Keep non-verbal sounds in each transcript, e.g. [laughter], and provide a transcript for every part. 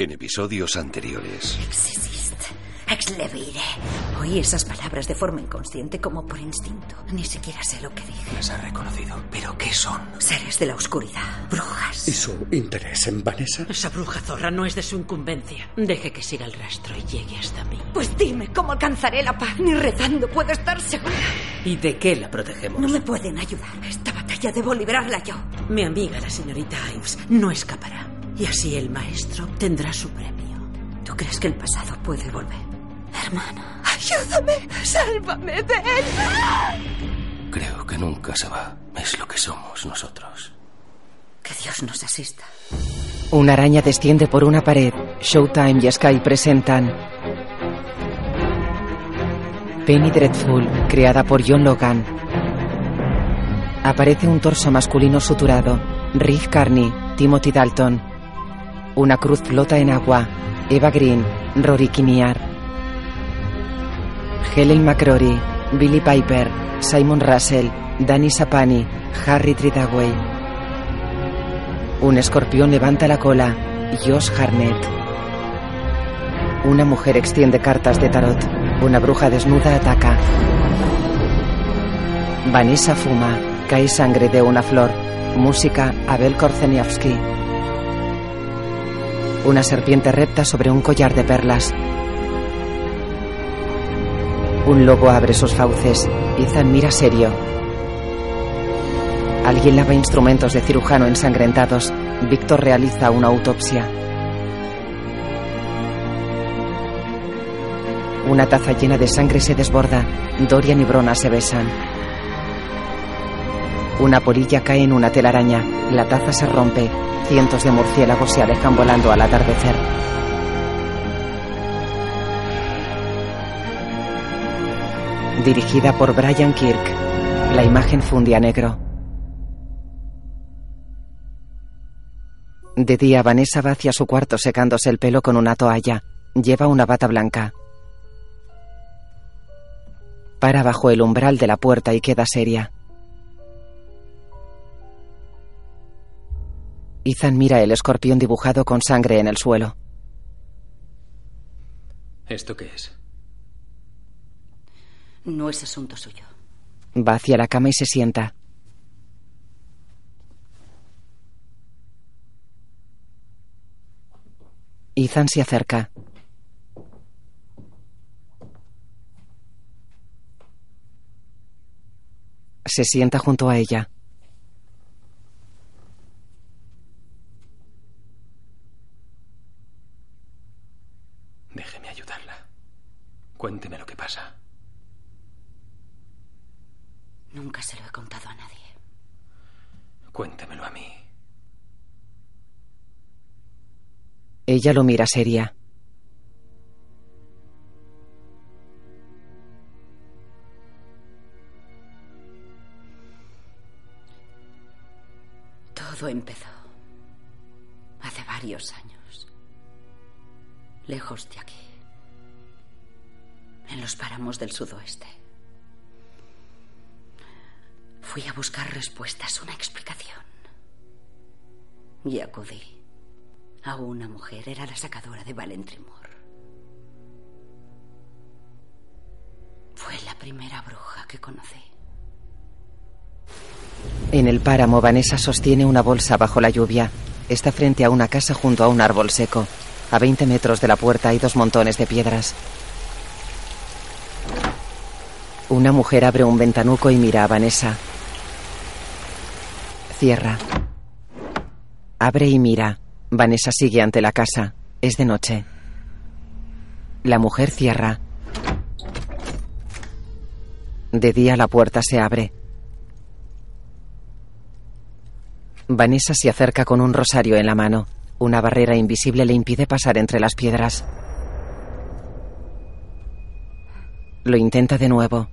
En episodios anteriores. Exist. Exlevire. Oí esas palabras de forma inconsciente como por instinto. Ni siquiera sé lo que dije. Las ha reconocido. ¿Pero qué son? Seres de la oscuridad. Brujas. ¿Y su interés en Vanessa? Esa bruja zorra no es de su incumbencia. Deje que siga el rastro y llegue hasta mí. Pues dime cómo alcanzaré la paz. Ni rezando puedo estar segura. ¿Y de qué la protegemos? No me pueden ayudar. Esta batalla debo librarla yo. Mi amiga, la señorita Ives, no escapará. Y así el maestro obtendrá su premio. ¿Tú crees que el pasado puede volver? Hermana, ayúdame, sálvame de él. Creo que nunca se va. Es lo que somos nosotros. Que Dios nos asista. Una araña desciende por una pared. Showtime y Sky presentan. Penny Dreadful, creada por John Logan. Aparece un torso masculino suturado. Riff Carney, Timothy Dalton. Una cruz flota en agua. Eva Green, Rory Kinnear. Helen McCrory, Billy Piper, Simon Russell, Danny Sapani, Harry Tridaway. Un escorpión levanta la cola. Josh Harnett. Una mujer extiende cartas de tarot. Una bruja desnuda ataca. Vanessa fuma. Cae sangre de una flor. Música Abel Korzeniowski. Una serpiente repta sobre un collar de perlas. Un lobo abre sus fauces. Ethan mira serio. Alguien lava instrumentos de cirujano ensangrentados. Víctor realiza una autopsia. Una taza llena de sangre se desborda. Dorian y Brona se besan. Una polilla cae en una telaraña. La taza se rompe. Cientos de murciélagos se alejan volando al atardecer. Dirigida por Brian Kirk. La imagen funde a negro. De día, Vanessa va hacia su cuarto secándose el pelo con una toalla. Lleva una bata blanca. Para bajo el umbral de la puerta y queda seria. Ethan mira el escorpión dibujado con sangre en el suelo. ¿Esto qué es? No es asunto suyo. Va hacia la cama y se sienta. Ethan se acerca. Se sienta junto a ella. Déjeme ayudarla. Cuénteme lo que pasa. Nunca se lo he contado a nadie. Cuéntemelo a mí. Ella lo mira seria. Todo empezó hace varios años. Lejos de aquí. En los páramos del sudoeste. Fui a buscar respuestas, una explicación. Y acudí a una mujer. Era la sacadora de Valentrimor. Fue la primera bruja que conocí. En el páramo, Vanessa sostiene una bolsa bajo la lluvia. Está frente a una casa junto a un árbol seco. A 20 metros de la puerta hay dos montones de piedras. Una mujer abre un ventanuco y mira a Vanessa. Cierra. Abre y mira. Vanessa sigue ante la casa. Es de noche. La mujer cierra. De día la puerta se abre. Vanessa se acerca con un rosario en la mano. Una barrera invisible le impide pasar entre las piedras. Lo intenta de nuevo.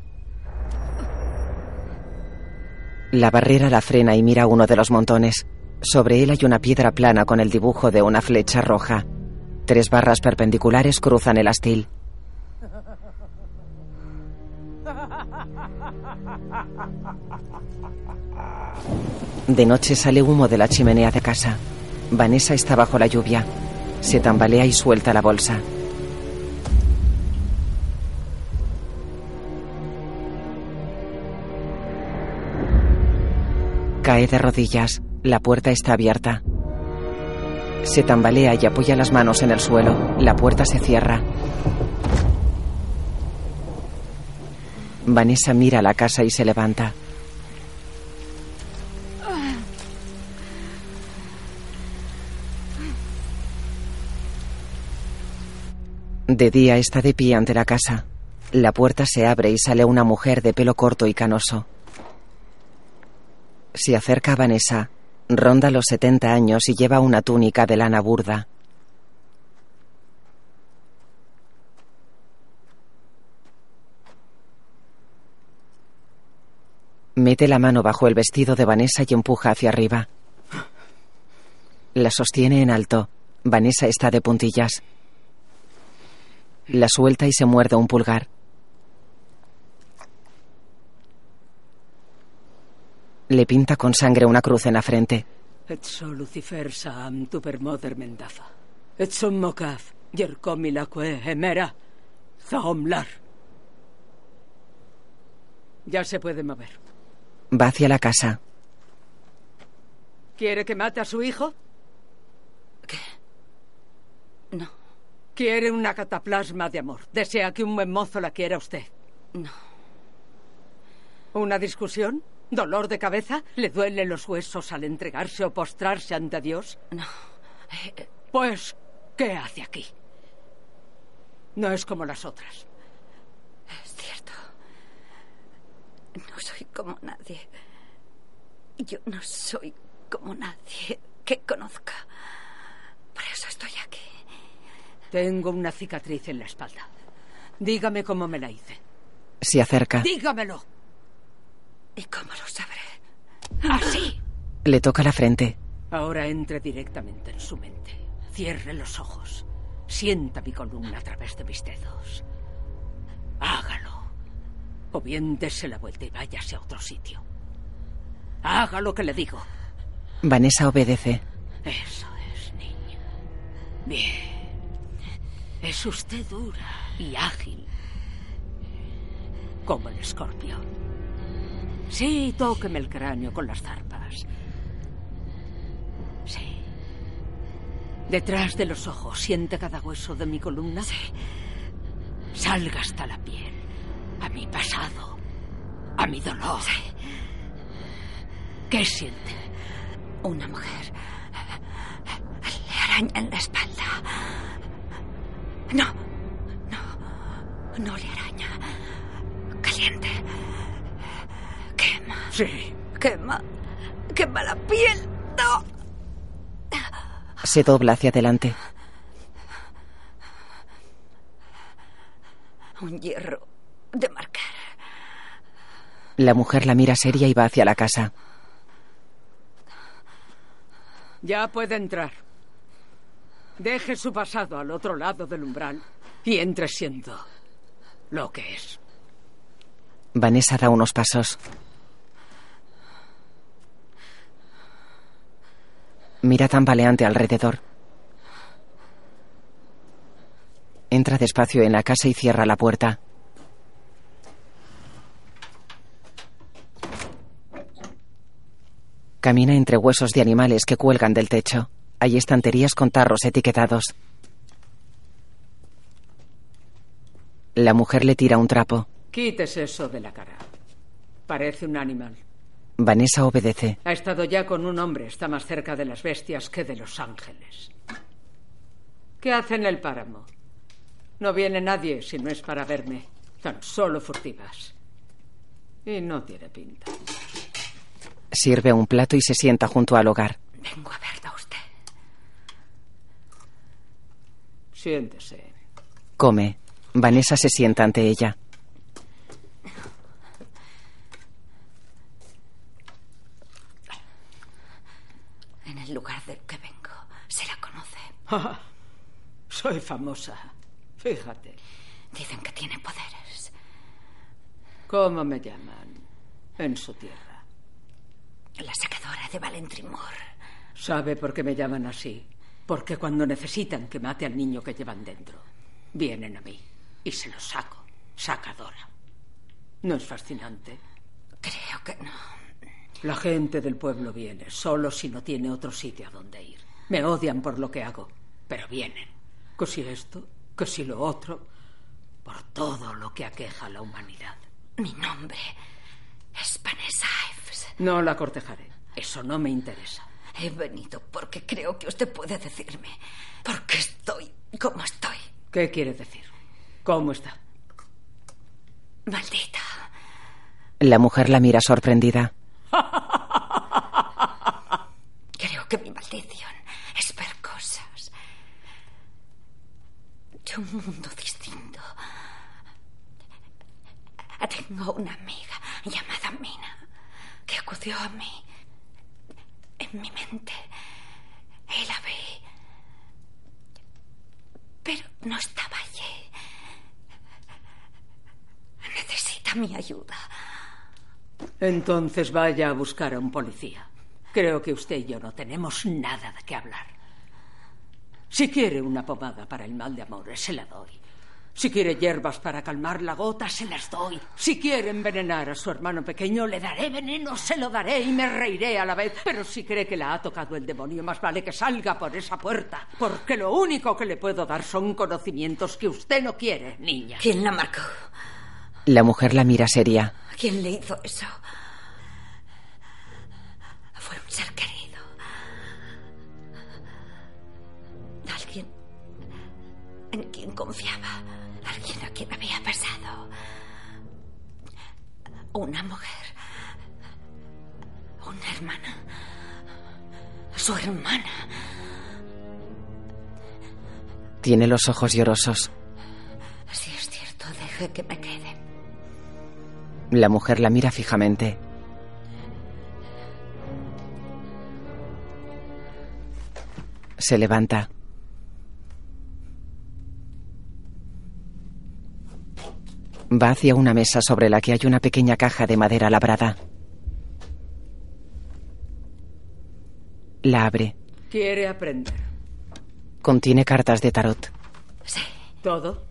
La barrera la frena y mira uno de los montones. Sobre él hay una piedra plana con el dibujo de una flecha roja. Tres barras perpendiculares cruzan el astil. De noche sale humo de la chimenea de casa. Vanessa está bajo la lluvia. Se tambalea y suelta la bolsa. Cae de rodillas. La puerta está abierta. Se tambalea y apoya las manos en el suelo. La puerta se cierra. Vanessa mira la casa y se levanta. De día está de pie ante la casa. La puerta se abre y sale una mujer de pelo corto y canoso. Se acerca a Vanessa. Ronda los 70 años y lleva una túnica de lana burda. Mete la mano bajo el vestido de Vanessa y empuja hacia arriba. La sostiene en alto. Vanessa está de puntillas. La suelta y se muerde un pulgar. Le pinta con sangre una cruz en la frente. Etso Lucifer Saam Tupermoder Mendaza. Etso Mokaf Yerkomilakue Emera Zaomlar. Ya se puede mover. Va hacia la casa. ¿Quiere que mate a su hijo? ¿Qué? No. Quiere una cataplasma de amor. Desea que un buen mozo la quiera usted. No. ¿Una discusión? ¿Dolor de cabeza? ¿Le duelen los huesos al entregarse o postrarse ante Dios? No. Pues, ¿qué hace aquí? No es como las otras. Es cierto. No soy como nadie. Yo no soy como nadie que conozca. Por eso estoy aquí. Tengo una cicatriz en la espalda. Dígame cómo me la hice. Se acerca. Dígamelo. ¿Y cómo lo sabré? Así. Le toca la frente. Ahora entre directamente en su mente. Cierre los ojos. Sienta mi columna a través de mis dedos. Hágalo. O bien dése la vuelta y váyase a otro sitio. Haga lo que le digo. Vanessa obedece. Eso es, niña. Bien. Es usted dura y ágil. Como el escorpión. Sí, tóqueme el cráneo con las zarpas. Sí. Detrás de los ojos, ¿siente cada hueso de mi columna? Sí. Salga hasta la piel. A mi pasado. A mi dolor. Sí. ¿Qué siente? Una mujer le araña en la espalda. No, no, no le araña. Caliente. Quema. Sí. Quema. Quema la piel. No. Se dobla hacia adelante. Un hierro de marcar. La mujer la mira seria y va hacia la casa. Ya puede entrar. Deje su pasado al otro lado del umbral y entre siendo lo que es. Vanessa da unos pasos. Mira tambaleante alrededor. Entra despacio en la casa y cierra la puerta. Camina entre huesos de animales que cuelgan del techo. Hay estanterías con tarros etiquetados. La mujer le tira un trapo. Quítese eso de la cara. Parece un animal. Vanessa obedece. Ha estado ya con un hombre. Está más cerca de las bestias que de los ángeles. ¿Qué hace en el páramo? No viene nadie si no es para verme. Tan solo furtivas. Y no tiene pinta. Sirve un plato y se sienta junto al hogar. Vengo a verla a usted. Siéntese. Come. Vanessa se sienta ante ella. Lugar del que vengo se la conoce. Ah, [laughs] soy famosa. Fíjate. Dicen que tiene poderes. ¿Cómo me llaman en su tierra? La sacadora de Valentrimor. ¿Sabe por qué me llaman así? Porque cuando necesitan que mate al niño que llevan dentro, vienen a mí y se lo saco, sacadora. ¿No es fascinante? Creo que no. La gente del pueblo viene, solo si no tiene otro sitio a donde ir. Me odian por lo que hago, pero vienen. Que si esto, que si lo otro, por todo lo que aqueja a la humanidad. Mi nombre es Vanessa Ives. No la cortejaré. Eso no me interesa. He venido porque creo que usted puede decirme por qué estoy como estoy. ¿Qué quiere decir? ¿Cómo está? Maldita. La mujer la mira sorprendida. Que mi maldición es ver cosas de un mundo distinto. Tengo una amiga llamada Mina que acudió a mí en mi mente. Y la vi. Pero no estaba allí. Necesita mi ayuda. Entonces vaya a buscar a un policía. Creo que usted y yo no tenemos nada de qué hablar. Si quiere una pomada para el mal de amores, se la doy. Si quiere hierbas para calmar la gota, se las doy. Si quiere envenenar a su hermano pequeño, le daré veneno, se lo daré y me reiré a la vez. Pero si cree que la ha tocado el demonio, más vale que salga por esa puerta. Porque lo único que le puedo dar son conocimientos que usted no quiere, niña. ¿Quién la marcó? La mujer la mira seria. ¿Quién le hizo eso? Ser querido. Alguien en quien confiaba. Alguien a quien había pasado. Una mujer. Una hermana. Su hermana. Tiene los ojos llorosos. Si es cierto, deje que me quede. La mujer la mira fijamente. Se levanta. Va hacia una mesa sobre la que hay una pequeña caja de madera labrada. La abre. Quiere aprender. Contiene cartas de tarot. Sí, ¿Todo?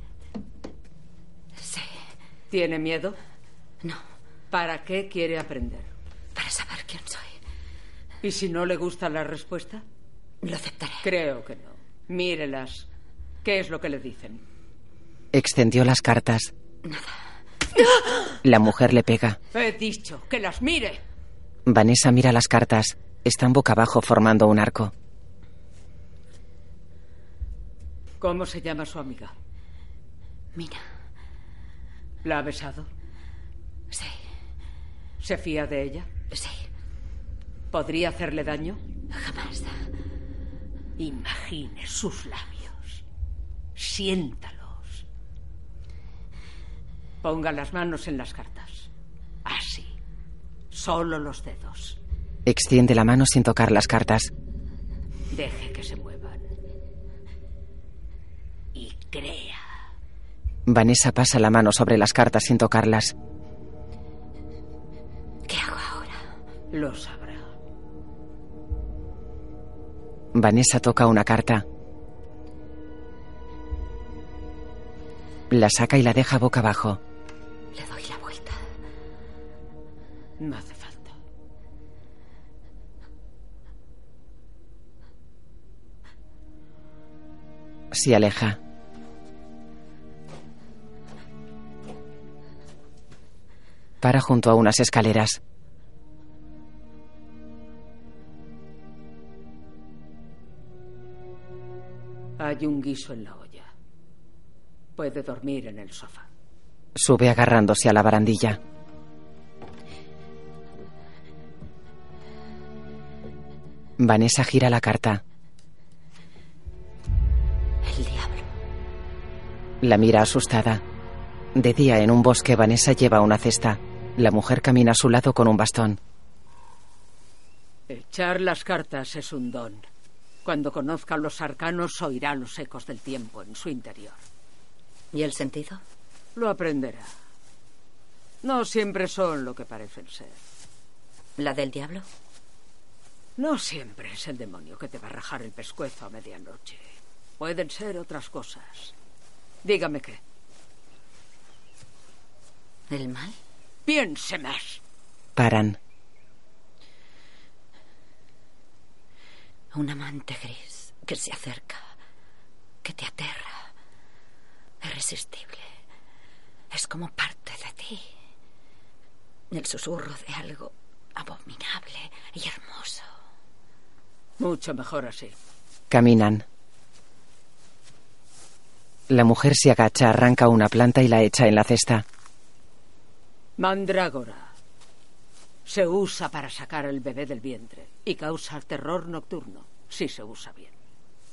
sí. ¿Tiene miedo? No, ¿Para qué quiere aprender? para saber quién soy. ¿Y si no le gusta la respuesta? Lo aceptaré. Creo que no. Mírelas. ¿Qué es lo que le dicen? Extendió las cartas. La mujer le pega. He dicho que las mire. Vanessa mira las cartas. Están boca abajo formando un arco. ¿Cómo se llama su amiga? Mira, ¿La ha besado? sí, ¿Se fía de ella? sí. ¿Podría hacerle daño? Jamás. Imagine sus labios. Siéntalos. Ponga las manos en las cartas. Así. Solo los dedos. Extiende la mano sin tocar las cartas. Deje que se muevan. Y crea. Vanessa pasa la mano sobre las cartas sin tocarlas. ¿Qué hago ahora? Lo Vanessa toca una carta. La saca y la deja boca abajo. Le doy la vuelta. No hace falta. Se aleja. Para junto a unas escaleras. Hay un guiso en la olla. Puede dormir en el sofá. Sube agarrándose a la barandilla. Vanessa gira la carta. El diablo. La mira asustada. De día en un bosque Vanessa lleva una cesta. La mujer camina a su lado con un bastón. Echar las cartas es un don. Cuando conozca los arcanos oirá los ecos del tiempo en su interior. ¿Y el sentido? Lo aprenderá. No siempre son lo que parecen ser. ¿La del diablo? No siempre es el demonio que te va a rajar el pescuezo a medianoche. Pueden ser otras cosas. Dígame qué. ¿El mal? Piense más. Paran. Un amante gris que se acerca, que te aterra. Irresistible. Es como parte de ti. El susurro de algo abominable y hermoso. Mucho mejor así. Caminan. La mujer se agacha, arranca una planta y la echa en la cesta. Mandrágora. Se usa para sacar al bebé del vientre y causa terror nocturno, si se usa bien.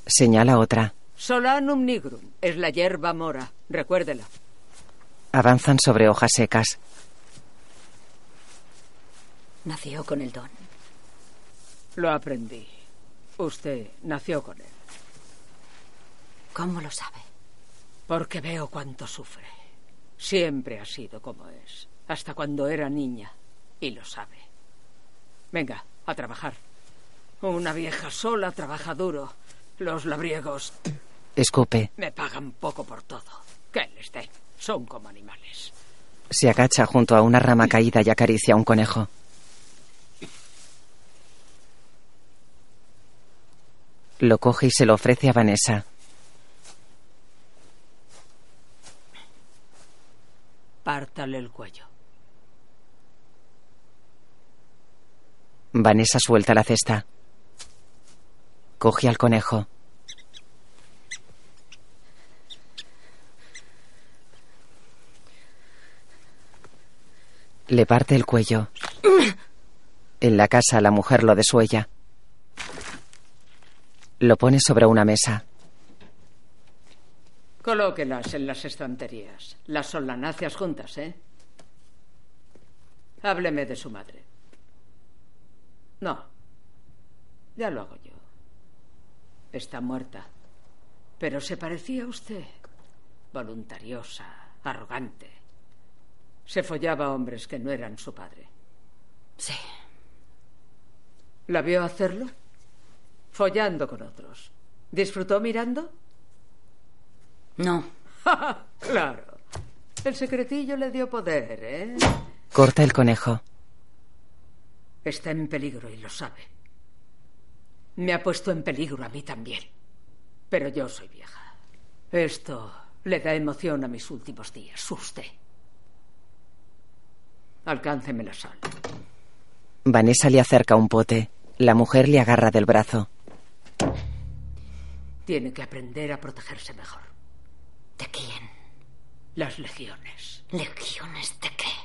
Señala otra. Solanum nigrum es la hierba mora. Recuérdela. Avanzan sobre hojas secas. Nació con el don. Lo aprendí. Usted nació con él. ¿Cómo lo sabe? Porque veo cuánto sufre. Siempre ha sido como es. Hasta cuando era niña. Y lo sabe. Venga, a trabajar. Una vieja sola trabaja duro. Los labriegos Escupe. me pagan poco por todo. Que les den. Son como animales. Se agacha junto a una rama caída y acaricia a un conejo. Lo coge y se lo ofrece a Vanessa. Pártale el cuello. Vanessa suelta la cesta. Coge al conejo. Le parte el cuello. En la casa la mujer lo desuella. Lo pone sobre una mesa. Colóquelas en las estanterías. Las solanáceas juntas, ¿eh? Hábleme de su madre. No. Ya lo hago yo. Está muerta. Pero se parecía a usted. Voluntariosa, arrogante. Se follaba a hombres que no eran su padre. Sí. ¿La vio hacerlo? Follando con otros. ¿Disfrutó mirando? No. [laughs] claro. El secretillo le dio poder, ¿eh? Corta el conejo. Está en peligro y lo sabe. Me ha puesto en peligro a mí también. Pero yo soy vieja. Esto le da emoción a mis últimos días. Usted. Alcánceme la sal. Vanessa le acerca un pote. La mujer le agarra del brazo. Tiene que aprender a protegerse mejor. ¿De quién? Las legiones. ¿Legiones de qué?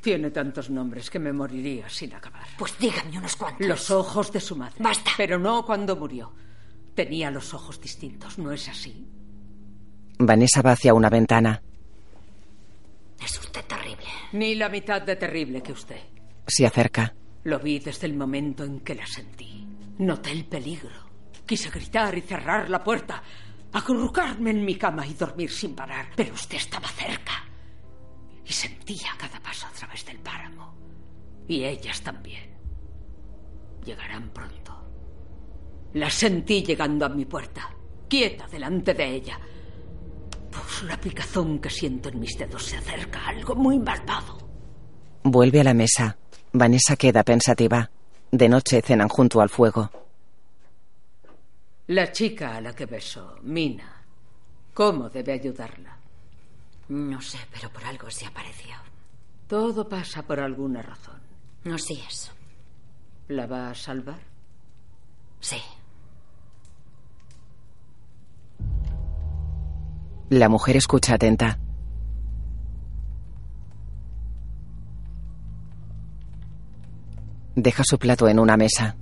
Tiene tantos nombres que me moriría sin acabar. Pues dígame unos cuantos. Los ojos de su madre. Basta. Pero no cuando murió. Tenía los ojos distintos, ¿no es así? Vanessa va hacia una ventana. Es usted terrible. Ni la mitad de terrible que usted. Se acerca. Lo vi desde el momento en que la sentí. Noté el peligro. Quise gritar y cerrar la puerta. Acurrucarme en mi cama y dormir sin parar. Pero usted estaba cerca. Y sentía cada paso a través del páramo. Y ellas también. Llegarán pronto. La sentí llegando a mi puerta, quieta delante de ella. Por la picazón que siento en mis dedos se acerca algo muy malvado. Vuelve a la mesa. Vanessa queda pensativa. De noche cenan junto al fuego. La chica a la que beso, Mina. ¿Cómo debe ayudarla? No sé, pero por algo se apareció. Todo pasa por alguna razón. Así es. ¿La va a salvar? Sí. La mujer escucha atenta. Deja su plato en una mesa.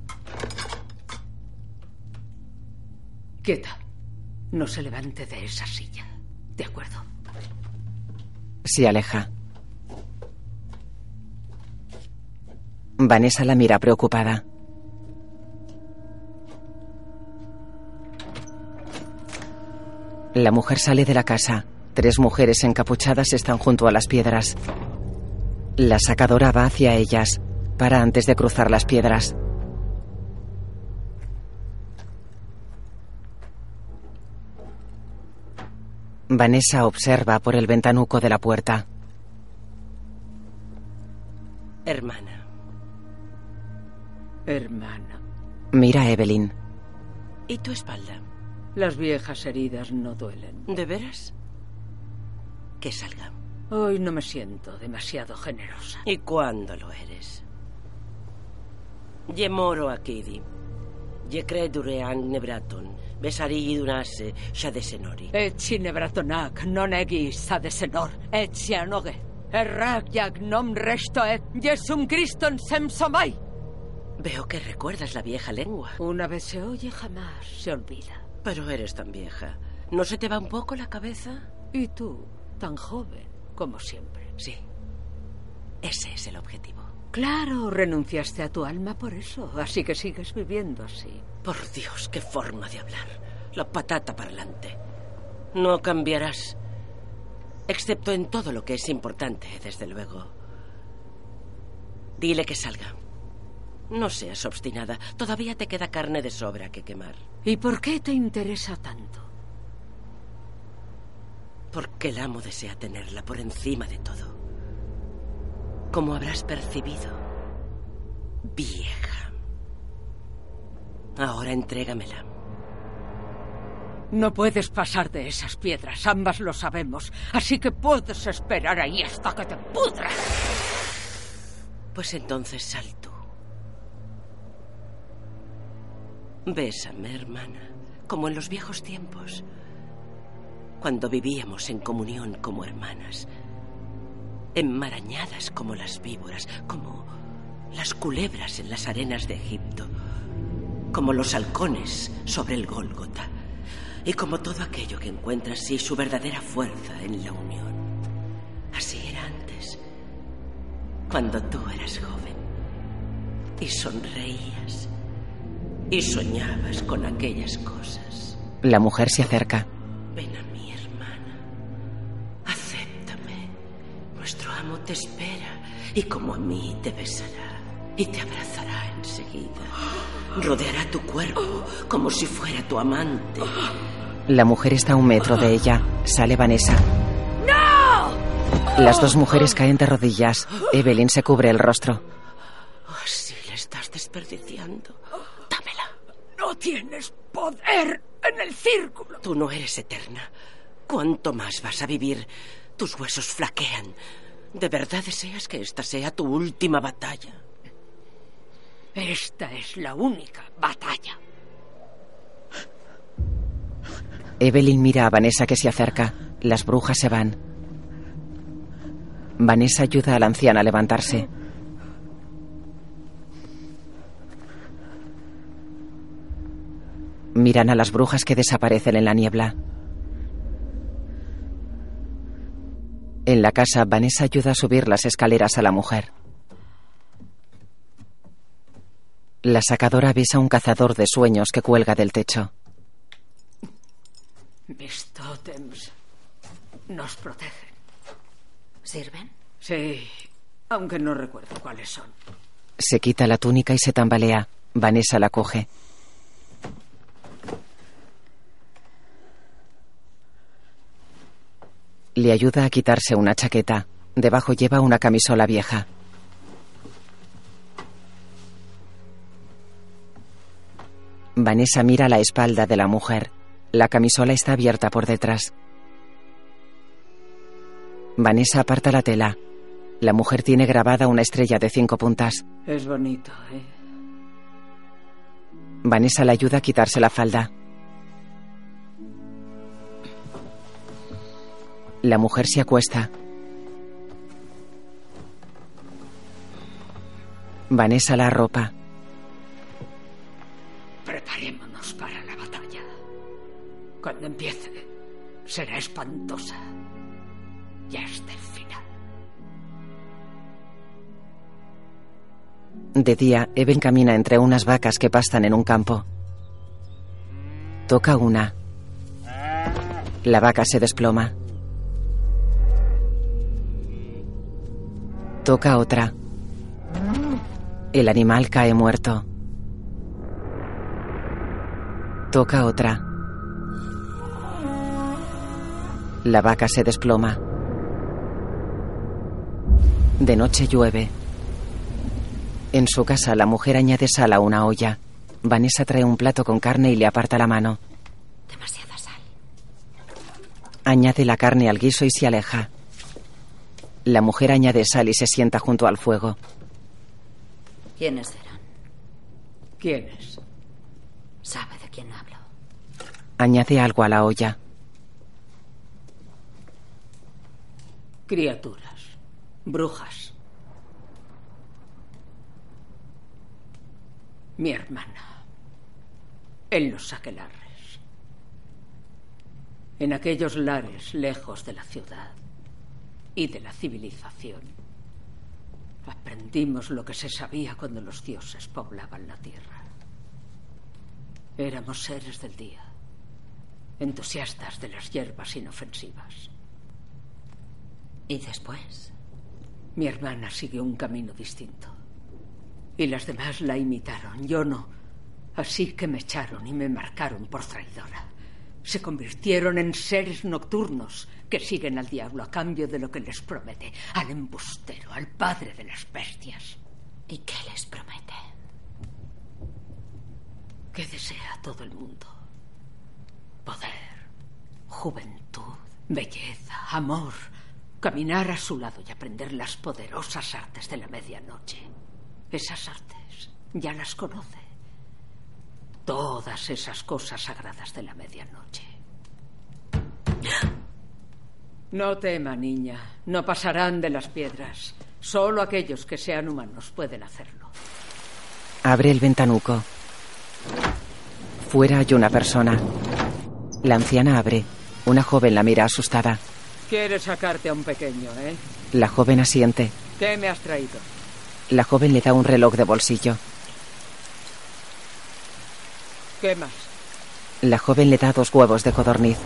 Quieta. No se levante de esa silla. De acuerdo. Se aleja. Vanessa la mira preocupada. La mujer sale de la casa. Tres mujeres encapuchadas están junto a las piedras. La sacadora va hacia ellas. Para antes de cruzar las piedras. Vanessa observa por el ventanuco de la puerta. Hermana. Hermana. Mira a Evelyn. ¿Y tu espalda? Las viejas heridas no duelen. ¿De veras? Que salga. Hoy no me siento demasiado generosa. ¿Y cuándo lo eres? Je moro akidi. Je credure an nebraton. Besarigi dunase shadesenori. Etsi nebratonak non egi sadesenor. Etsi anoge. Errak jak nom resto et Jesum Christon sem somai. Veo que recuerdas la vieja lengua. Una vez se oye, jamás se olvida. Pero eres tan vieja. ¿No se te va un poco la cabeza? Y tú, tan joven como siempre. Sí. Ese es el objetivo. Claro, renunciaste a tu alma por eso, así que sigues viviendo así. Por Dios, qué forma de hablar. La patata para adelante. No cambiarás. Excepto en todo lo que es importante, desde luego. Dile que salga. No seas obstinada. Todavía te queda carne de sobra que quemar. ¿Y por qué te interesa tanto? Porque el amo desea tenerla por encima de todo. Como habrás percibido, vieja. Ahora entrégamela. No puedes pasar de esas piedras, ambas lo sabemos. Así que puedes esperar ahí hasta que te pudras. Pues entonces sal tú. Bésame, hermana, como en los viejos tiempos, cuando vivíamos en comunión como hermanas, enmarañadas como las víboras, como las culebras en las arenas de Egipto, como los halcones sobre el Gólgota, y como todo aquello que encuentra así su verdadera fuerza en la unión. Así era antes, cuando tú eras joven, y sonreías, y soñabas con aquellas cosas. La mujer se acerca. Ven a amo te espera y como a mí te besará y te abrazará enseguida. Rodeará tu cuerpo como si fuera tu amante. La mujer está a un metro de ella. Sale Vanessa. ¡No! Las dos mujeres caen de rodillas. Evelyn se cubre el rostro. Así la estás desperdiciando. Dámela. No tienes poder en el círculo. Tú no eres eterna. ¿Cuánto más vas a vivir? Tus huesos flaquean. ¿De verdad deseas que esta sea tu última batalla? Esta es la única batalla. Evelyn mira a Vanessa que se acerca. Las brujas se van. Vanessa ayuda a la anciana a levantarse. Miran a las brujas que desaparecen en la niebla. En la casa, Vanessa ayuda a subir las escaleras a la mujer. La sacadora besa a un cazador de sueños que cuelga del techo. Mis tótems nos protegen. ¿Sirven? Sí, aunque no recuerdo cuáles son. Se quita la túnica y se tambalea. Vanessa la coge. Le ayuda a quitarse una chaqueta. Debajo lleva una camisola vieja. Vanessa mira la espalda de la mujer. La camisola está abierta por detrás. Vanessa aparta la tela. La mujer tiene grabada una estrella de cinco puntas. Es bonito, ¿eh? Vanessa le ayuda a quitarse la falda. La mujer se acuesta. Vanessa la arropa. Preparémonos para la batalla. Cuando empiece, será espantosa. Y hasta el final. De día, Eben camina entre unas vacas que pastan en un campo. Toca una. La vaca se desploma. Toca otra. El animal cae muerto. Toca otra. La vaca se desploma. De noche llueve. En su casa, la mujer añade sal a una olla. Vanessa trae un plato con carne y le aparta la mano. Demasiada sal. Añade la carne al guiso y se aleja. La mujer añade sal y se sienta junto al fuego. ¿Quiénes serán? ¿Quiénes? ¿Sabe de quién hablo? Añade algo a la olla. Criaturas. Brujas. Mi hermana. En los aquelares. En aquellos lares lejos de la ciudad y de la civilización. Aprendimos lo que se sabía cuando los dioses poblaban la tierra. Éramos seres del día, entusiastas de las hierbas inofensivas. ¿Y después? Mi hermana siguió un camino distinto. Y las demás la imitaron, yo no. Así que me echaron y me marcaron por traidora. Se convirtieron en seres nocturnos que siguen al diablo a cambio de lo que les promete, al embustero, al padre de las bestias. ¿Y qué les promete? ¿Qué desea todo el mundo? Poder, juventud, belleza, amor, caminar a su lado y aprender las poderosas artes de la medianoche. Esas artes ya las conoce. Todas esas cosas sagradas de la medianoche. No tema, niña. No pasarán de las piedras. Solo aquellos que sean humanos pueden hacerlo. Abre el ventanuco. Fuera hay una persona. La anciana abre. Una joven la mira asustada. Quieres sacarte a un pequeño, ¿eh? La joven asiente. ¿Qué me has traído? La joven le da un reloj de bolsillo. ¿Qué más? La joven le da dos huevos de codorniz.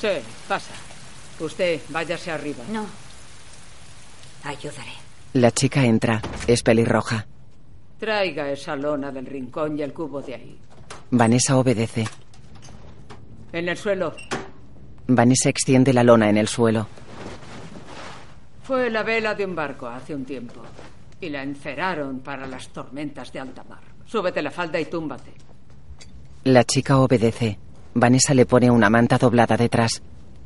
Sí, pasa. Usted, váyase arriba. No. Ayudaré. La chica entra. Es pelirroja. Traiga esa lona del rincón y el cubo de ahí. Vanessa obedece. En el suelo. Vanessa extiende la lona en el suelo. Fue la vela de un barco hace un tiempo. Y la enceraron para las tormentas de alta mar. Súbete la falda y túmbate. La chica obedece. Vanessa le pone una manta doblada detrás.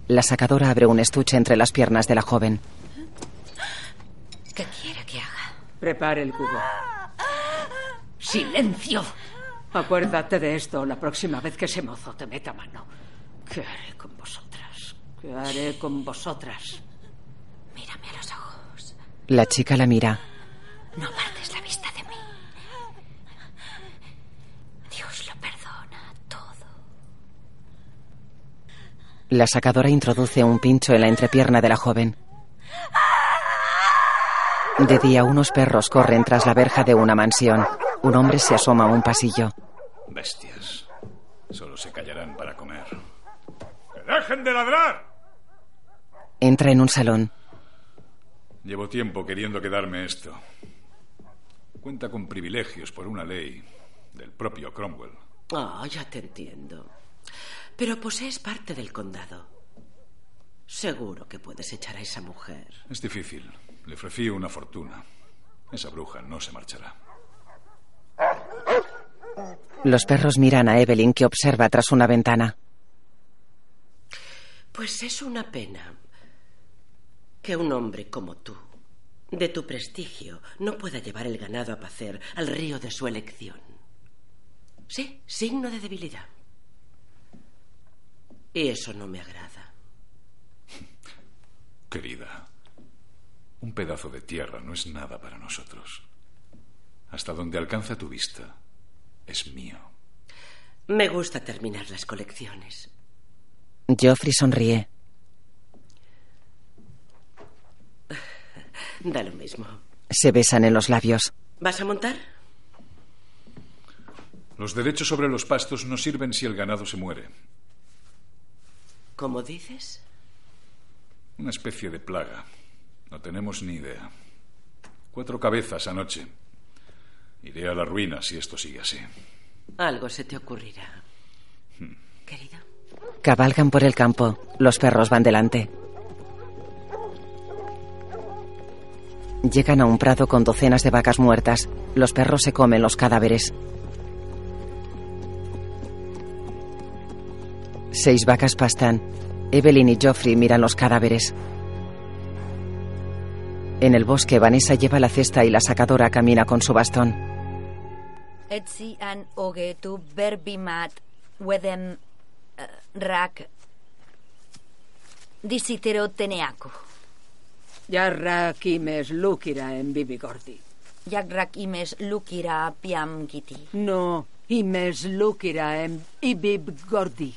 La sacadora abre un estuche entre las piernas de la joven. ¿Qué quiere que haga? Prepare el cubo. ¡Silencio! Acuérdate de esto la próxima vez que ese mozo te meta mano. ¿Qué haré con vosotras? ¿Qué haré con vosotras? Mírame a los ojos. La chica la mira. No apartes la vista de mí. Dios lo perdona todo. La sacadora introduce un pincho en la entrepierna de la joven. De día, unos perros corren tras la verja de una mansión. Un hombre se asoma a un pasillo. Bestias. Solo se callarán para comer. ¡Que dejen de ladrar! Entra en un salón. Llevo tiempo queriendo quedarme esto. Cuenta con privilegios por una ley del propio Cromwell. Ah, ya te entiendo. Pero posees parte del condado. Seguro que puedes echar a esa mujer. Es difícil. Le ofrecí una fortuna. Esa bruja no se marchará. Los perros miran a Evelyn que observa tras una ventana. Pues es una pena que un hombre como tú, de tu prestigio, no pueda llevar el ganado a pacer al río de su elección. Sí, signo de debilidad. Y eso no me agrada. [laughs] Querida, un pedazo de tierra no es nada para nosotros. Hasta donde alcanza tu vista es mío. Me gusta terminar las colecciones. Geoffrey sonríe. Da lo mismo. Se besan en los labios. ¿Vas a montar? Los derechos sobre los pastos no sirven si el ganado se muere. ¿Cómo dices? Una especie de plaga. No tenemos ni idea. Cuatro cabezas anoche. Iré a la ruina si esto sigue así. Algo se te ocurrirá. querido. Cabalgan por el campo. Los perros van delante. Llegan a un prado con docenas de vacas muertas. Los perros se comen los cadáveres. Seis vacas pastan. Evelyn y Geoffrey miran los cadáveres. En el bosque, Vanessa lleva la cesta y la sacadora camina con su bastón. Jarrak imes lukira en bibigordi. Jakrak imes lukira piam giti. No, imes lukira en ibib gordi.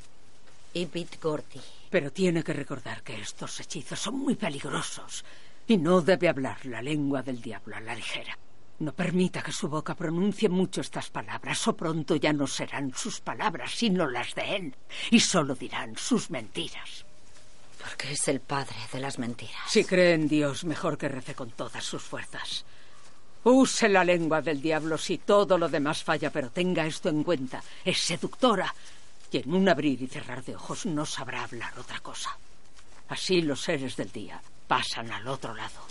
Ibit gordi. Pero tiene que recordar que estos hechizos son muy peligrosos y no debe hablar la lengua del diablo a la ligera. No permita que su boca pronuncie mucho estas palabras, o pronto ya no serán sus palabras, sino las de él, y solo dirán sus mentiras. Porque es el padre de las mentiras. Si cree en Dios, mejor que rece con todas sus fuerzas. Use la lengua del diablo si todo lo demás falla, pero tenga esto en cuenta. Es seductora y en un abrir y cerrar de ojos no sabrá hablar otra cosa. Así los seres del día pasan al otro lado.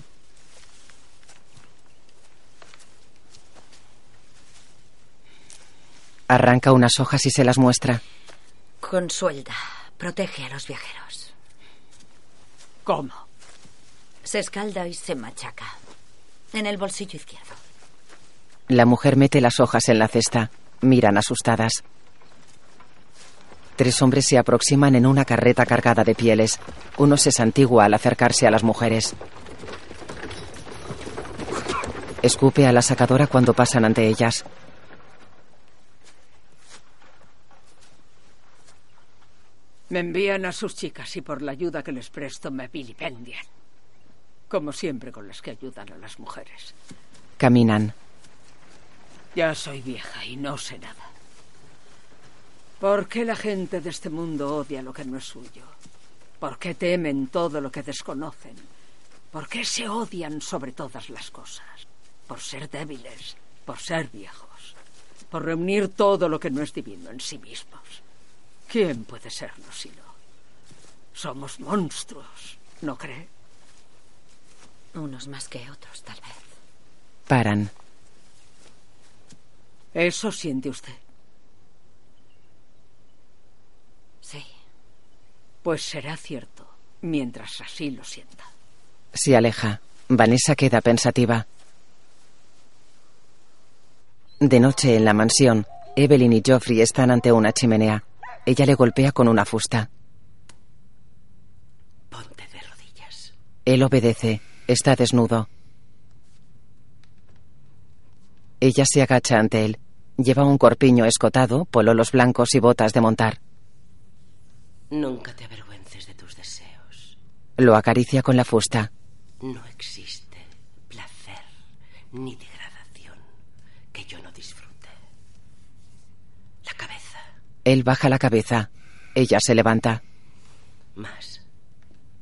Arranca unas hojas y se las muestra. Consuelda. Protege a los viajeros. ¿Cómo? Se escalda y se machaca. En el bolsillo izquierdo. La mujer mete las hojas en la cesta. Miran asustadas. Tres hombres se aproximan en una carreta cargada de pieles. Uno se santigua al acercarse a las mujeres. Escupe a la sacadora cuando pasan ante ellas. Me envían a sus chicas y por la ayuda que les presto me vilipendian. Como siempre con las que ayudan a las mujeres. Caminan. Ya soy vieja y no sé nada. ¿Por qué la gente de este mundo odia lo que no es suyo? ¿Por qué temen todo lo que desconocen? ¿Por qué se odian sobre todas las cosas? Por ser débiles, por ser viejos, por reunir todo lo que no es divino en sí mismos. ¿Quién puede serlo si no? Somos monstruos, ¿no cree? Unos más que otros, tal vez. Paran. ¿Eso siente usted? Sí. Pues será cierto, mientras así lo sienta. Se aleja. Vanessa queda pensativa. De noche en la mansión, Evelyn y Geoffrey están ante una chimenea. Ella le golpea con una fusta. Ponte de rodillas. Él obedece. Está desnudo. Ella se agacha ante él. Lleva un corpiño escotado, pololos blancos y botas de montar. Nunca te avergüences de tus deseos. Lo acaricia con la fusta. No existe placer ni degradación que yo no disfrute. La cabeza. Él baja la cabeza. Ella se levanta. Más.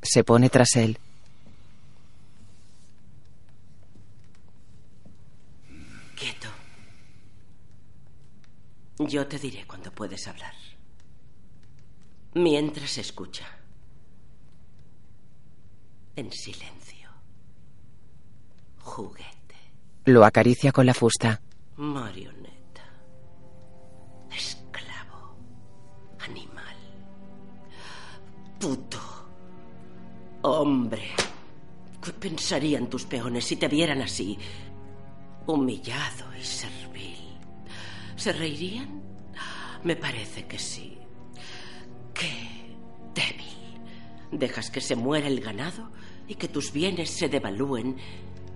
Se pone tras él. Quieto. Yo te diré cuando puedes hablar. Mientras escucha. En silencio. Juguete. Lo acaricia con la fusta. Marioneta. Puto. Hombre. ¿Qué pensarían tus peones si te vieran así? Humillado y servil. ¿Se reirían? Me parece que sí. Qué débil. Dejas que se muera el ganado y que tus bienes se devalúen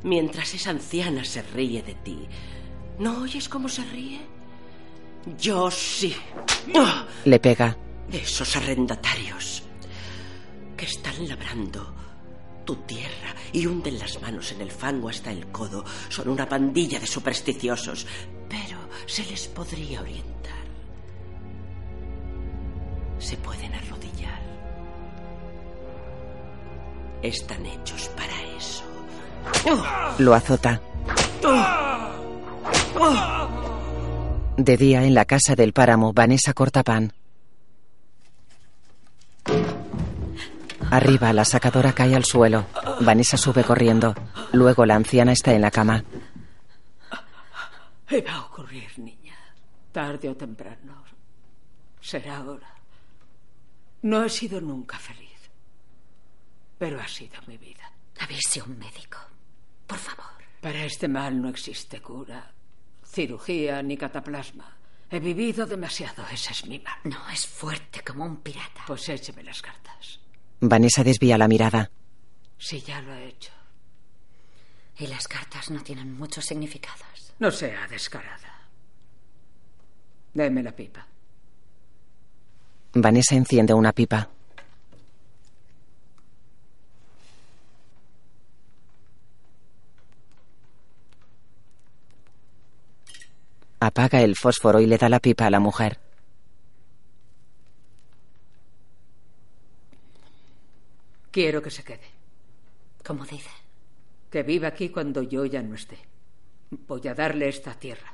mientras esa anciana se ríe de ti. ¿No oyes cómo se ríe? Yo sí. Le pega. Esos arrendatarios están labrando tu tierra y hunden las manos en el fango hasta el codo son una pandilla de supersticiosos, pero se les podría orientar. Se pueden arrodillar. Están hechos para eso. Lo azota. De día, en la casa del páramo, Vanessa corta pan. Arriba, la sacadora cae al suelo. Vanessa sube corriendo. Luego la anciana está en la cama. Iba a ocurrir, niña. Tarde o temprano. Será ahora. No he sido nunca feliz. Pero ha sido mi vida. Avise a un médico. Por favor. Para este mal no existe cura, cirugía ni cataplasma. He vivido demasiado, ese es mi mal. No, es fuerte como un pirata. Pues écheme las cartas. Vanessa desvía la mirada. Si ya lo he hecho. Y las cartas no tienen muchos significados. No sea descarada. Deme la pipa. Vanessa enciende una pipa. Apaga el fósforo y le da la pipa a la mujer. Quiero que se quede. ¿Cómo dice? Que viva aquí cuando yo ya no esté. Voy a darle esta tierra.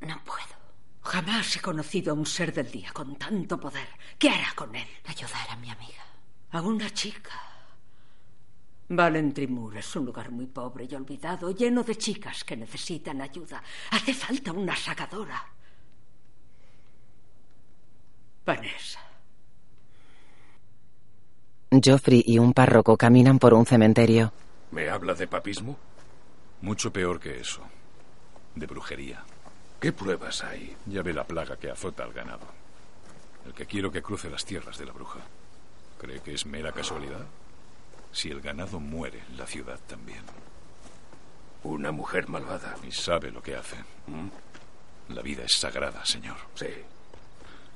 No puedo. Jamás he conocido a un ser del día con tanto poder. ¿Qué hará con él? Ayudar a mi amiga. A una chica. Valentrimur es un lugar muy pobre y olvidado, lleno de chicas que necesitan ayuda. Hace falta una sacadora. Vanessa. Geoffrey y un párroco caminan por un cementerio. ¿Me habla de papismo? Mucho peor que eso. De brujería. ¿Qué pruebas hay? Ya ve la plaga que azota al ganado. El que quiero que cruce las tierras de la bruja. ¿Cree que es mera casualidad? Si el ganado muere, la ciudad también. Una mujer malvada. Y sabe lo que hace. La vida es sagrada, señor. Sí.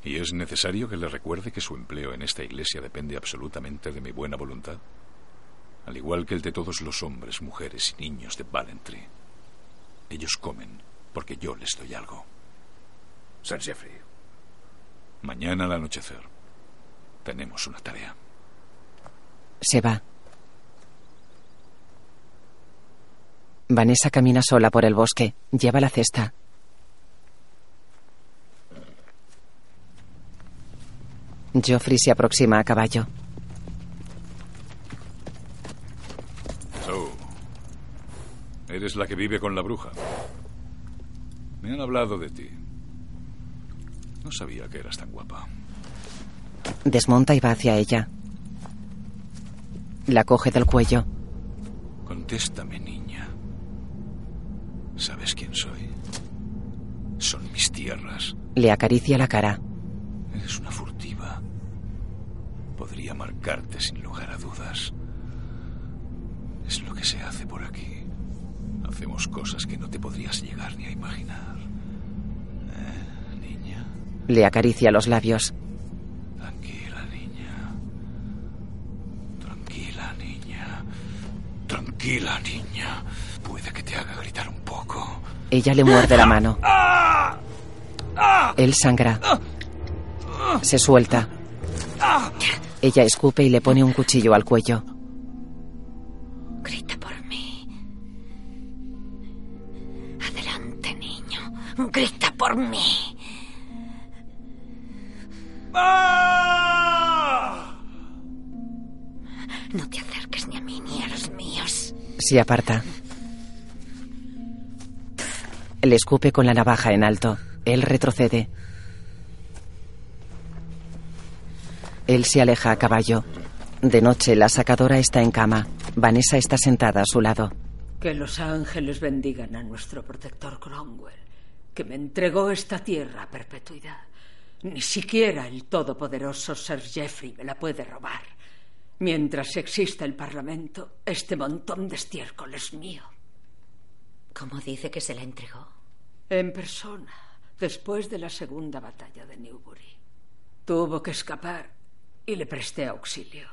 ¿Y es necesario que le recuerde que su empleo en esta iglesia depende absolutamente de mi buena voluntad? Al igual que el de todos los hombres, mujeres y niños de Valentry. Ellos comen porque yo les doy algo. San Jeffrey. Mañana al anochecer tenemos una tarea. Se va. Vanessa camina sola por el bosque. Lleva la cesta. Geoffrey se aproxima a caballo. So, eres la que vive con la bruja. Me han hablado de ti. No sabía que eras tan guapa. Desmonta y va hacia ella. La coge del cuello. Contéstame, niña. ¿Sabes quién soy? Son mis tierras. Le acaricia la cara. Eres una marcarte sin lugar a dudas. Es lo que se hace por aquí. Hacemos cosas que no te podrías llegar ni a imaginar. ¿Eh, niña? Le acaricia los labios. Tranquila, niña. Tranquila, niña. Tranquila, niña. Puede que te haga gritar un poco. Ella le muerde la mano. Él sangra. Se suelta. Ella escupe y le pone un cuchillo al cuello. Grita por mí. Adelante, niño. Grita por mí. No te acerques ni a mí ni a los míos. Se aparta. Le escupe con la navaja en alto. Él retrocede. Él se aleja a caballo. De noche, la sacadora está en cama. Vanessa está sentada a su lado. Que los ángeles bendigan a nuestro protector Cromwell, que me entregó esta tierra a perpetuidad. Ni siquiera el todopoderoso Sir Geoffrey me la puede robar. Mientras exista el Parlamento, este montón de estiércol es mío. ¿Cómo dice que se la entregó? En persona, después de la segunda batalla de Newbury. Tuvo que escapar y le presté auxilio.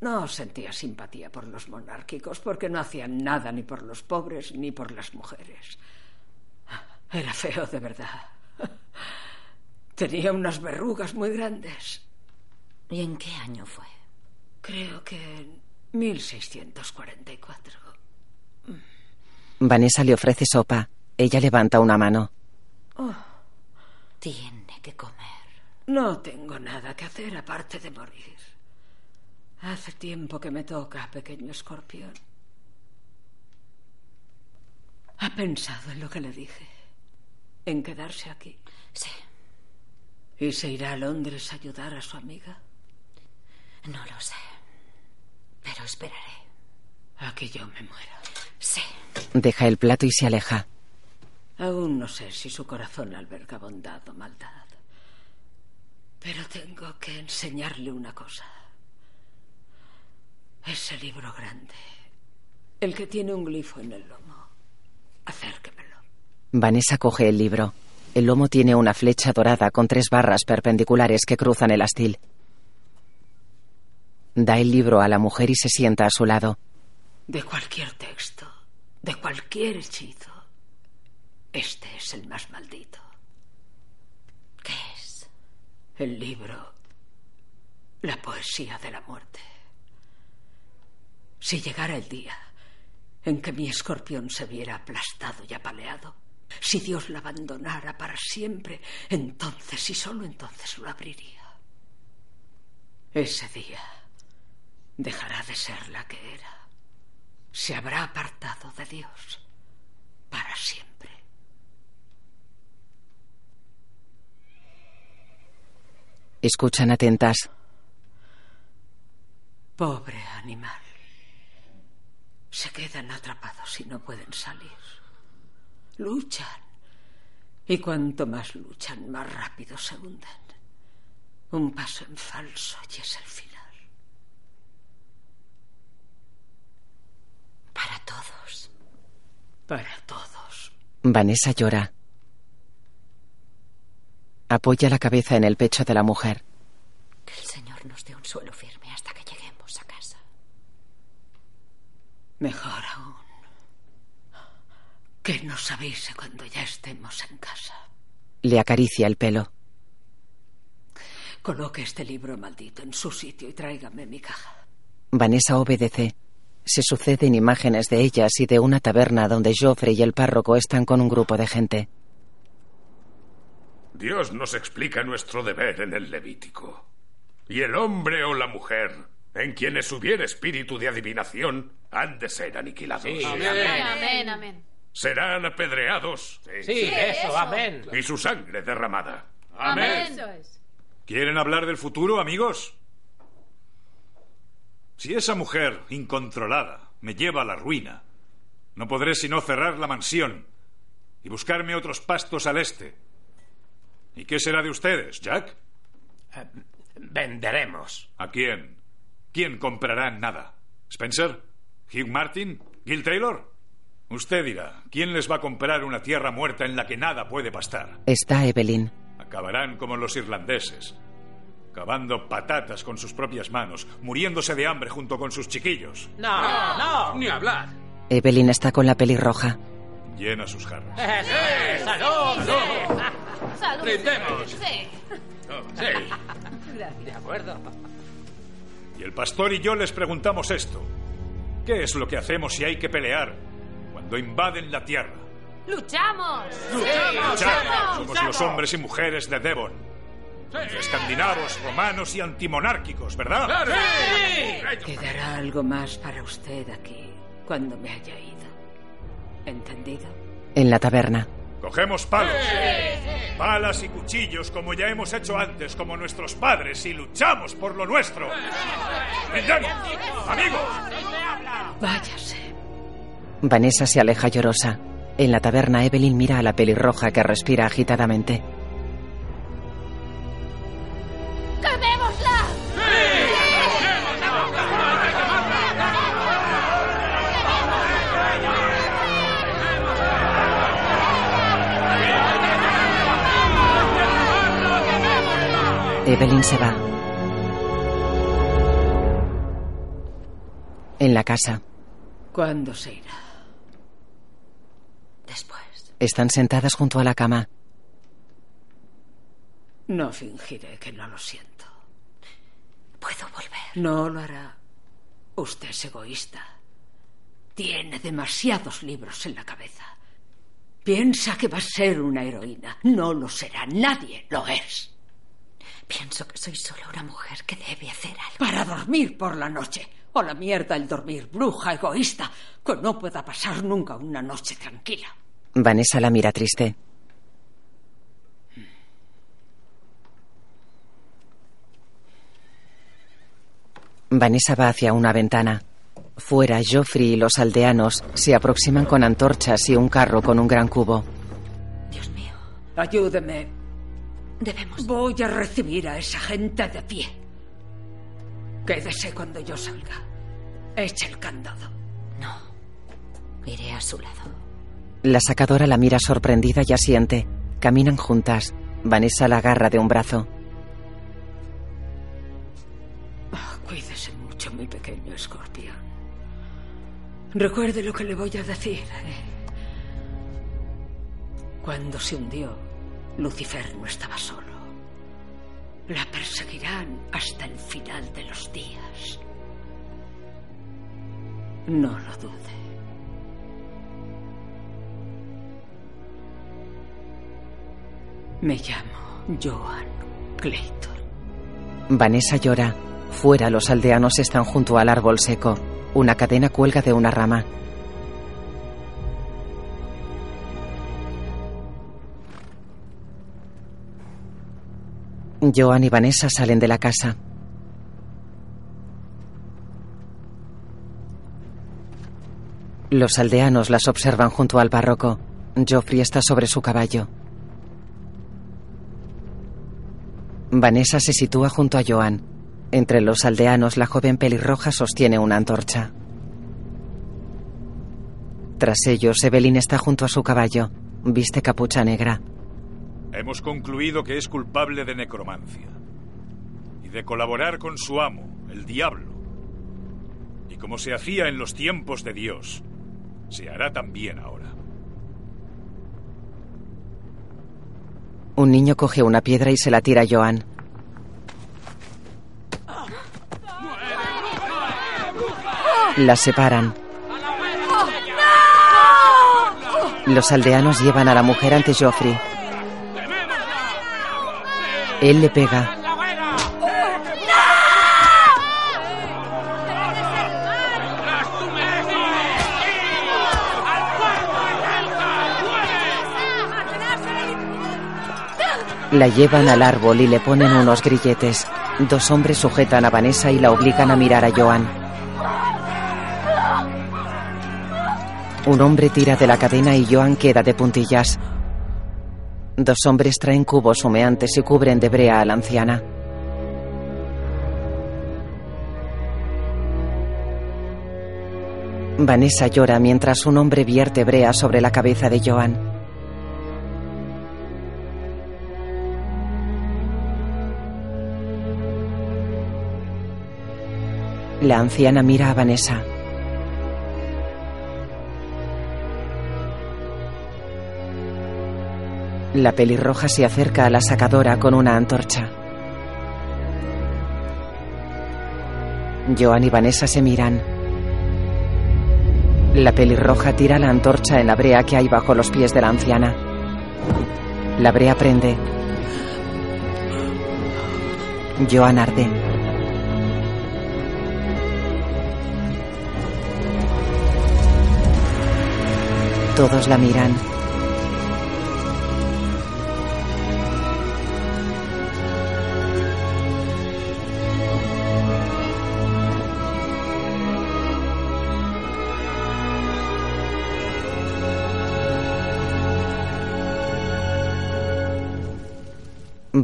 No sentía simpatía por los monárquicos porque no hacían nada ni por los pobres ni por las mujeres. Era feo de verdad. Tenía unas verrugas muy grandes. ¿Y en qué año fue? Creo que en 1644. Vanessa le ofrece sopa. Ella levanta una mano. Oh, tiene que comer. No tengo nada que hacer aparte de morir. Hace tiempo que me toca, pequeño escorpión. ¿Ha pensado en lo que le dije? ¿En quedarse aquí? Sí. ¿Y se irá a Londres a ayudar a su amiga? No lo sé. Pero esperaré. A que yo me muera. Sí. Deja el plato y se aleja. Aún no sé si su corazón alberga bondad o maldad. Pero tengo que enseñarle una cosa. Ese libro grande. El que tiene un glifo en el lomo. Acérquemelo. Vanessa coge el libro. El lomo tiene una flecha dorada con tres barras perpendiculares que cruzan el astil. Da el libro a la mujer y se sienta a su lado. De cualquier texto, de cualquier hechizo, este es el más maldito. El libro, la poesía de la muerte. Si llegara el día en que mi escorpión se viera aplastado y apaleado, si Dios la abandonara para siempre, entonces y solo entonces lo abriría. Ese día dejará de ser la que era. Se habrá apartado de Dios para siempre. Escuchan atentas. Pobre animal. Se quedan atrapados y no pueden salir. Luchan. Y cuanto más luchan, más rápido se hunden. Un paso en falso y es el final. Para todos. Para todos. Vanessa llora. Apoya la cabeza en el pecho de la mujer. Que el Señor nos dé un suelo firme hasta que lleguemos a casa. Mejor aún. Que nos avise cuando ya estemos en casa. Le acaricia el pelo. Coloque este libro maldito en su sitio y tráigame mi caja. Vanessa obedece. Se suceden imágenes de ellas y de una taberna donde Joffrey y el párroco están con un grupo de gente. Dios nos explica nuestro deber en el Levítico. Y el hombre o la mujer, en quienes hubiera espíritu de adivinación, han de ser aniquilados. Sí, amén. amén, amén. Serán apedreados. Sí, eso, amén. Y su sangre derramada. Amén. ¿Quieren hablar del futuro, amigos? Si esa mujer incontrolada me lleva a la ruina, no podré sino cerrar la mansión y buscarme otros pastos al este. ¿Y qué será de ustedes, Jack? Eh, venderemos. ¿A quién? ¿Quién comprará nada? ¿Spencer? ¿Hugh Martin? ¿Gil Taylor? Usted dirá, ¿quién les va a comprar una tierra muerta en la que nada puede pastar? Está Evelyn. Acabarán como los irlandeses, cavando patatas con sus propias manos, muriéndose de hambre junto con sus chiquillos. No, no, no. Ni hablar. Evelyn está con la pelirroja. Llena sus jarras. ¡Eh, sí! ¡Salud! ¡Salud! ¡Salud! ¡Brindemos! Sí. Sí. De acuerdo. Y el pastor y yo les preguntamos esto. ¿Qué es lo que hacemos si hay que pelear cuando invaden la tierra? ¡Luchamos! ¡Luchamos! Somos los hombres y mujeres de Devon. Escandinavos, romanos y antimonárquicos, ¿verdad? ¡Claro! Quedará algo más para usted aquí cuando me haya ido. ¿Entendido? En la taberna. Cogemos palos, palas y cuchillos como ya hemos hecho antes, como nuestros padres, y luchamos por lo nuestro. ¡Brindemos! ¡Amigos! Váyase. Vanessa se aleja llorosa. En la taberna, Evelyn mira a la pelirroja que respira agitadamente. Evelyn se va. En la casa. ¿Cuándo se irá? Después. Están sentadas junto a la cama. No fingiré que no lo siento. Puedo volver. No lo hará. Usted es egoísta. Tiene demasiados libros en la cabeza. Piensa que va a ser una heroína. No lo será. Nadie lo es. Pienso que soy solo una mujer que debe hacer algo. Para dormir por la noche. O la mierda el dormir, bruja egoísta, que no pueda pasar nunca una noche tranquila. Vanessa la mira triste. Vanessa va hacia una ventana. Fuera, Joffrey y los aldeanos se aproximan con antorchas y un carro con un gran cubo. Dios mío. Ayúdeme. Debemos. Voy a recibir a esa gente de pie. Quédese cuando yo salga. Eche el candado. No. Iré a su lado. La sacadora la mira sorprendida y asiente. Caminan juntas. Vanessa la agarra de un brazo. Oh, cuídese mucho, mi pequeño escorpión. Recuerde lo que le voy a decir. ¿eh? Cuando se hundió, Lucifer no estaba solo. La perseguirán hasta el final de los días. No lo dude. Me llamo Joan Clayton. Vanessa llora. Fuera los aldeanos están junto al árbol seco. Una cadena cuelga de una rama. Joan y Vanessa salen de la casa. Los aldeanos las observan junto al barroco. Joffrey está sobre su caballo. Vanessa se sitúa junto a Joan. Entre los aldeanos, la joven pelirroja sostiene una antorcha. Tras ellos, Evelyn está junto a su caballo. Viste capucha negra. Hemos concluido que es culpable de necromancia y de colaborar con su amo, el diablo. Y como se hacía en los tiempos de Dios, se hará también ahora. Un niño coge una piedra y se la tira a Joan. La separan. Los aldeanos llevan a la mujer ante Joffrey. Él le pega. La llevan al árbol y le ponen unos grilletes. Dos hombres sujetan a Vanessa y la obligan a mirar a Joan. Un hombre tira de la cadena y Joan queda de puntillas. Dos hombres traen cubos humeantes y cubren de brea a la anciana. Vanessa llora mientras un hombre vierte brea sobre la cabeza de Joan. La anciana mira a Vanessa. La pelirroja se acerca a la sacadora con una antorcha. Joan y Vanessa se miran. La pelirroja tira la antorcha en la brea que hay bajo los pies de la anciana. La brea prende. Joan arde. Todos la miran.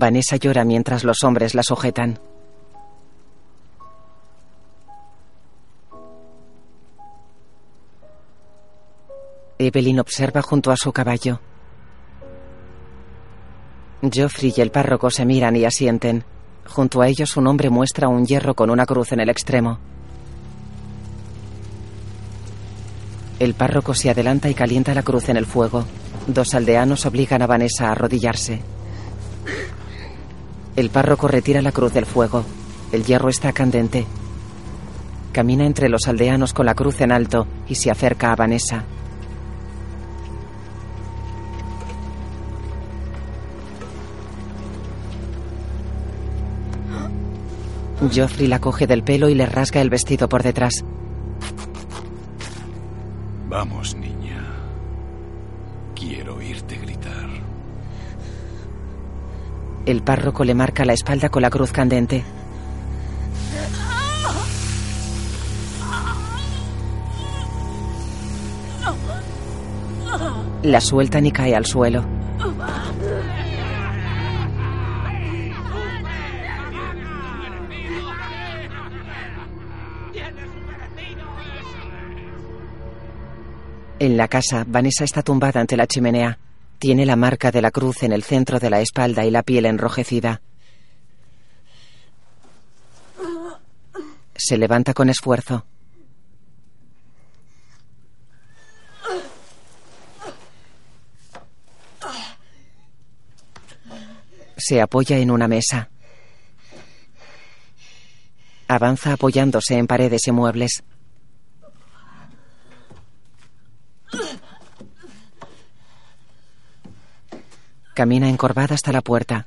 Vanessa llora mientras los hombres la sujetan. Evelyn observa junto a su caballo. Geoffrey y el párroco se miran y asienten. Junto a ellos un hombre muestra un hierro con una cruz en el extremo. El párroco se adelanta y calienta la cruz en el fuego. Dos aldeanos obligan a Vanessa a arrodillarse. El párroco retira la cruz del fuego. El hierro está candente. Camina entre los aldeanos con la cruz en alto y se acerca a Vanessa. Joffrey la coge del pelo y le rasga el vestido por detrás. Vamos, niña. El párroco le marca la espalda con la cruz candente. La sueltan y cae al suelo. En la casa, Vanessa está tumbada ante la chimenea. Tiene la marca de la cruz en el centro de la espalda y la piel enrojecida. Se levanta con esfuerzo. Se apoya en una mesa. Avanza apoyándose en paredes y muebles. Camina encorvada hasta la puerta.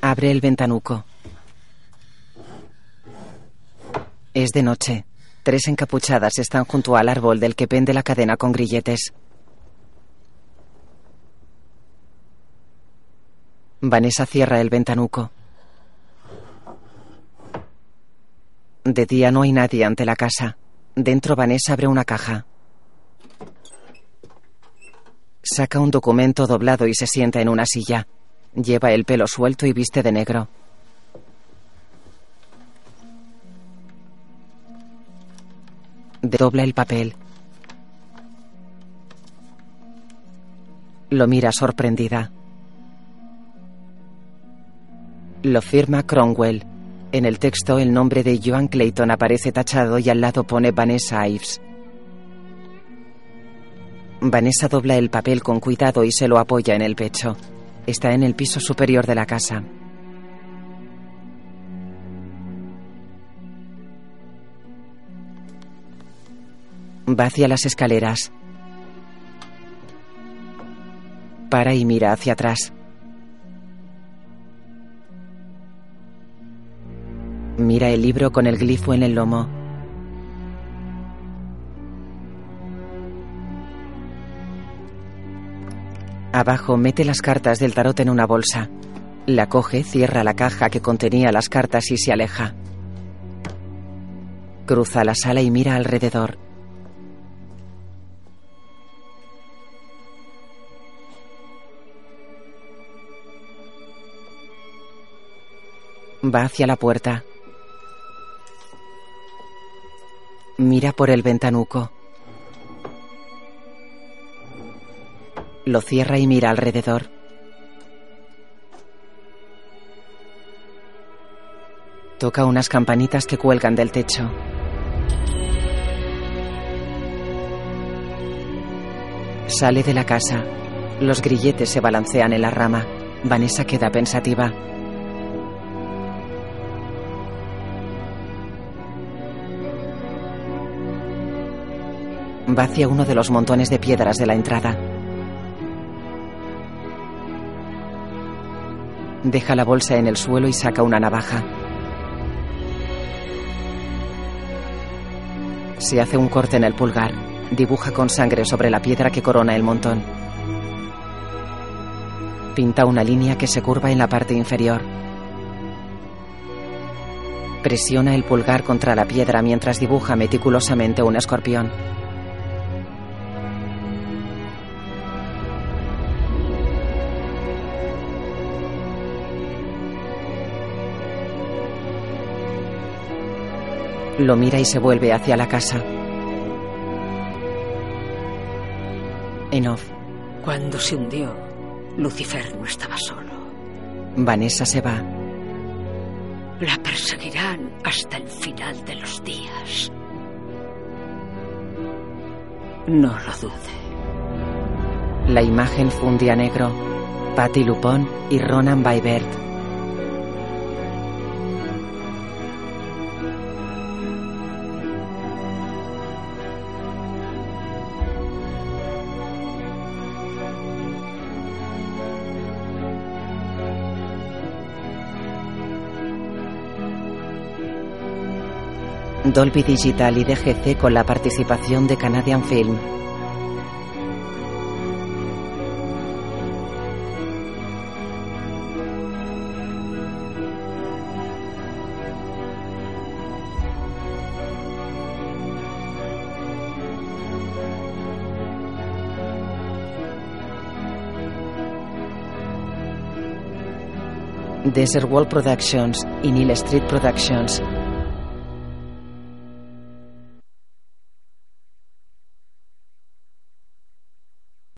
Abre el ventanuco. Es de noche. Tres encapuchadas están junto al árbol del que pende la cadena con grilletes. Vanessa cierra el ventanuco. De día no hay nadie ante la casa. Dentro Vanessa abre una caja. Saca un documento doblado y se sienta en una silla. Lleva el pelo suelto y viste de negro. Dobla el papel. Lo mira sorprendida. Lo firma Cromwell. En el texto el nombre de Joan Clayton aparece tachado y al lado pone Vanessa Ives. Vanessa dobla el papel con cuidado y se lo apoya en el pecho. Está en el piso superior de la casa. Va hacia las escaleras. Para y mira hacia atrás. Mira el libro con el glifo en el lomo. Abajo mete las cartas del tarot en una bolsa. La coge, cierra la caja que contenía las cartas y se aleja. Cruza la sala y mira alrededor. Va hacia la puerta. Mira por el ventanuco. Lo cierra y mira alrededor. Toca unas campanitas que cuelgan del techo. Sale de la casa. Los grilletes se balancean en la rama. Vanessa queda pensativa. Va hacia uno de los montones de piedras de la entrada. Deja la bolsa en el suelo y saca una navaja. Se hace un corte en el pulgar. Dibuja con sangre sobre la piedra que corona el montón. Pinta una línea que se curva en la parte inferior. Presiona el pulgar contra la piedra mientras dibuja meticulosamente un escorpión. Lo mira y se vuelve hacia la casa. En off. Cuando se hundió, Lucifer no estaba solo. Vanessa se va. La perseguirán hasta el final de los días. No lo dude. La imagen funde a negro. Patty Lupón y Ronan Baibert. Dolby Digital y DGC con la participación de Canadian Film. Desert World Productions y Neil Street Productions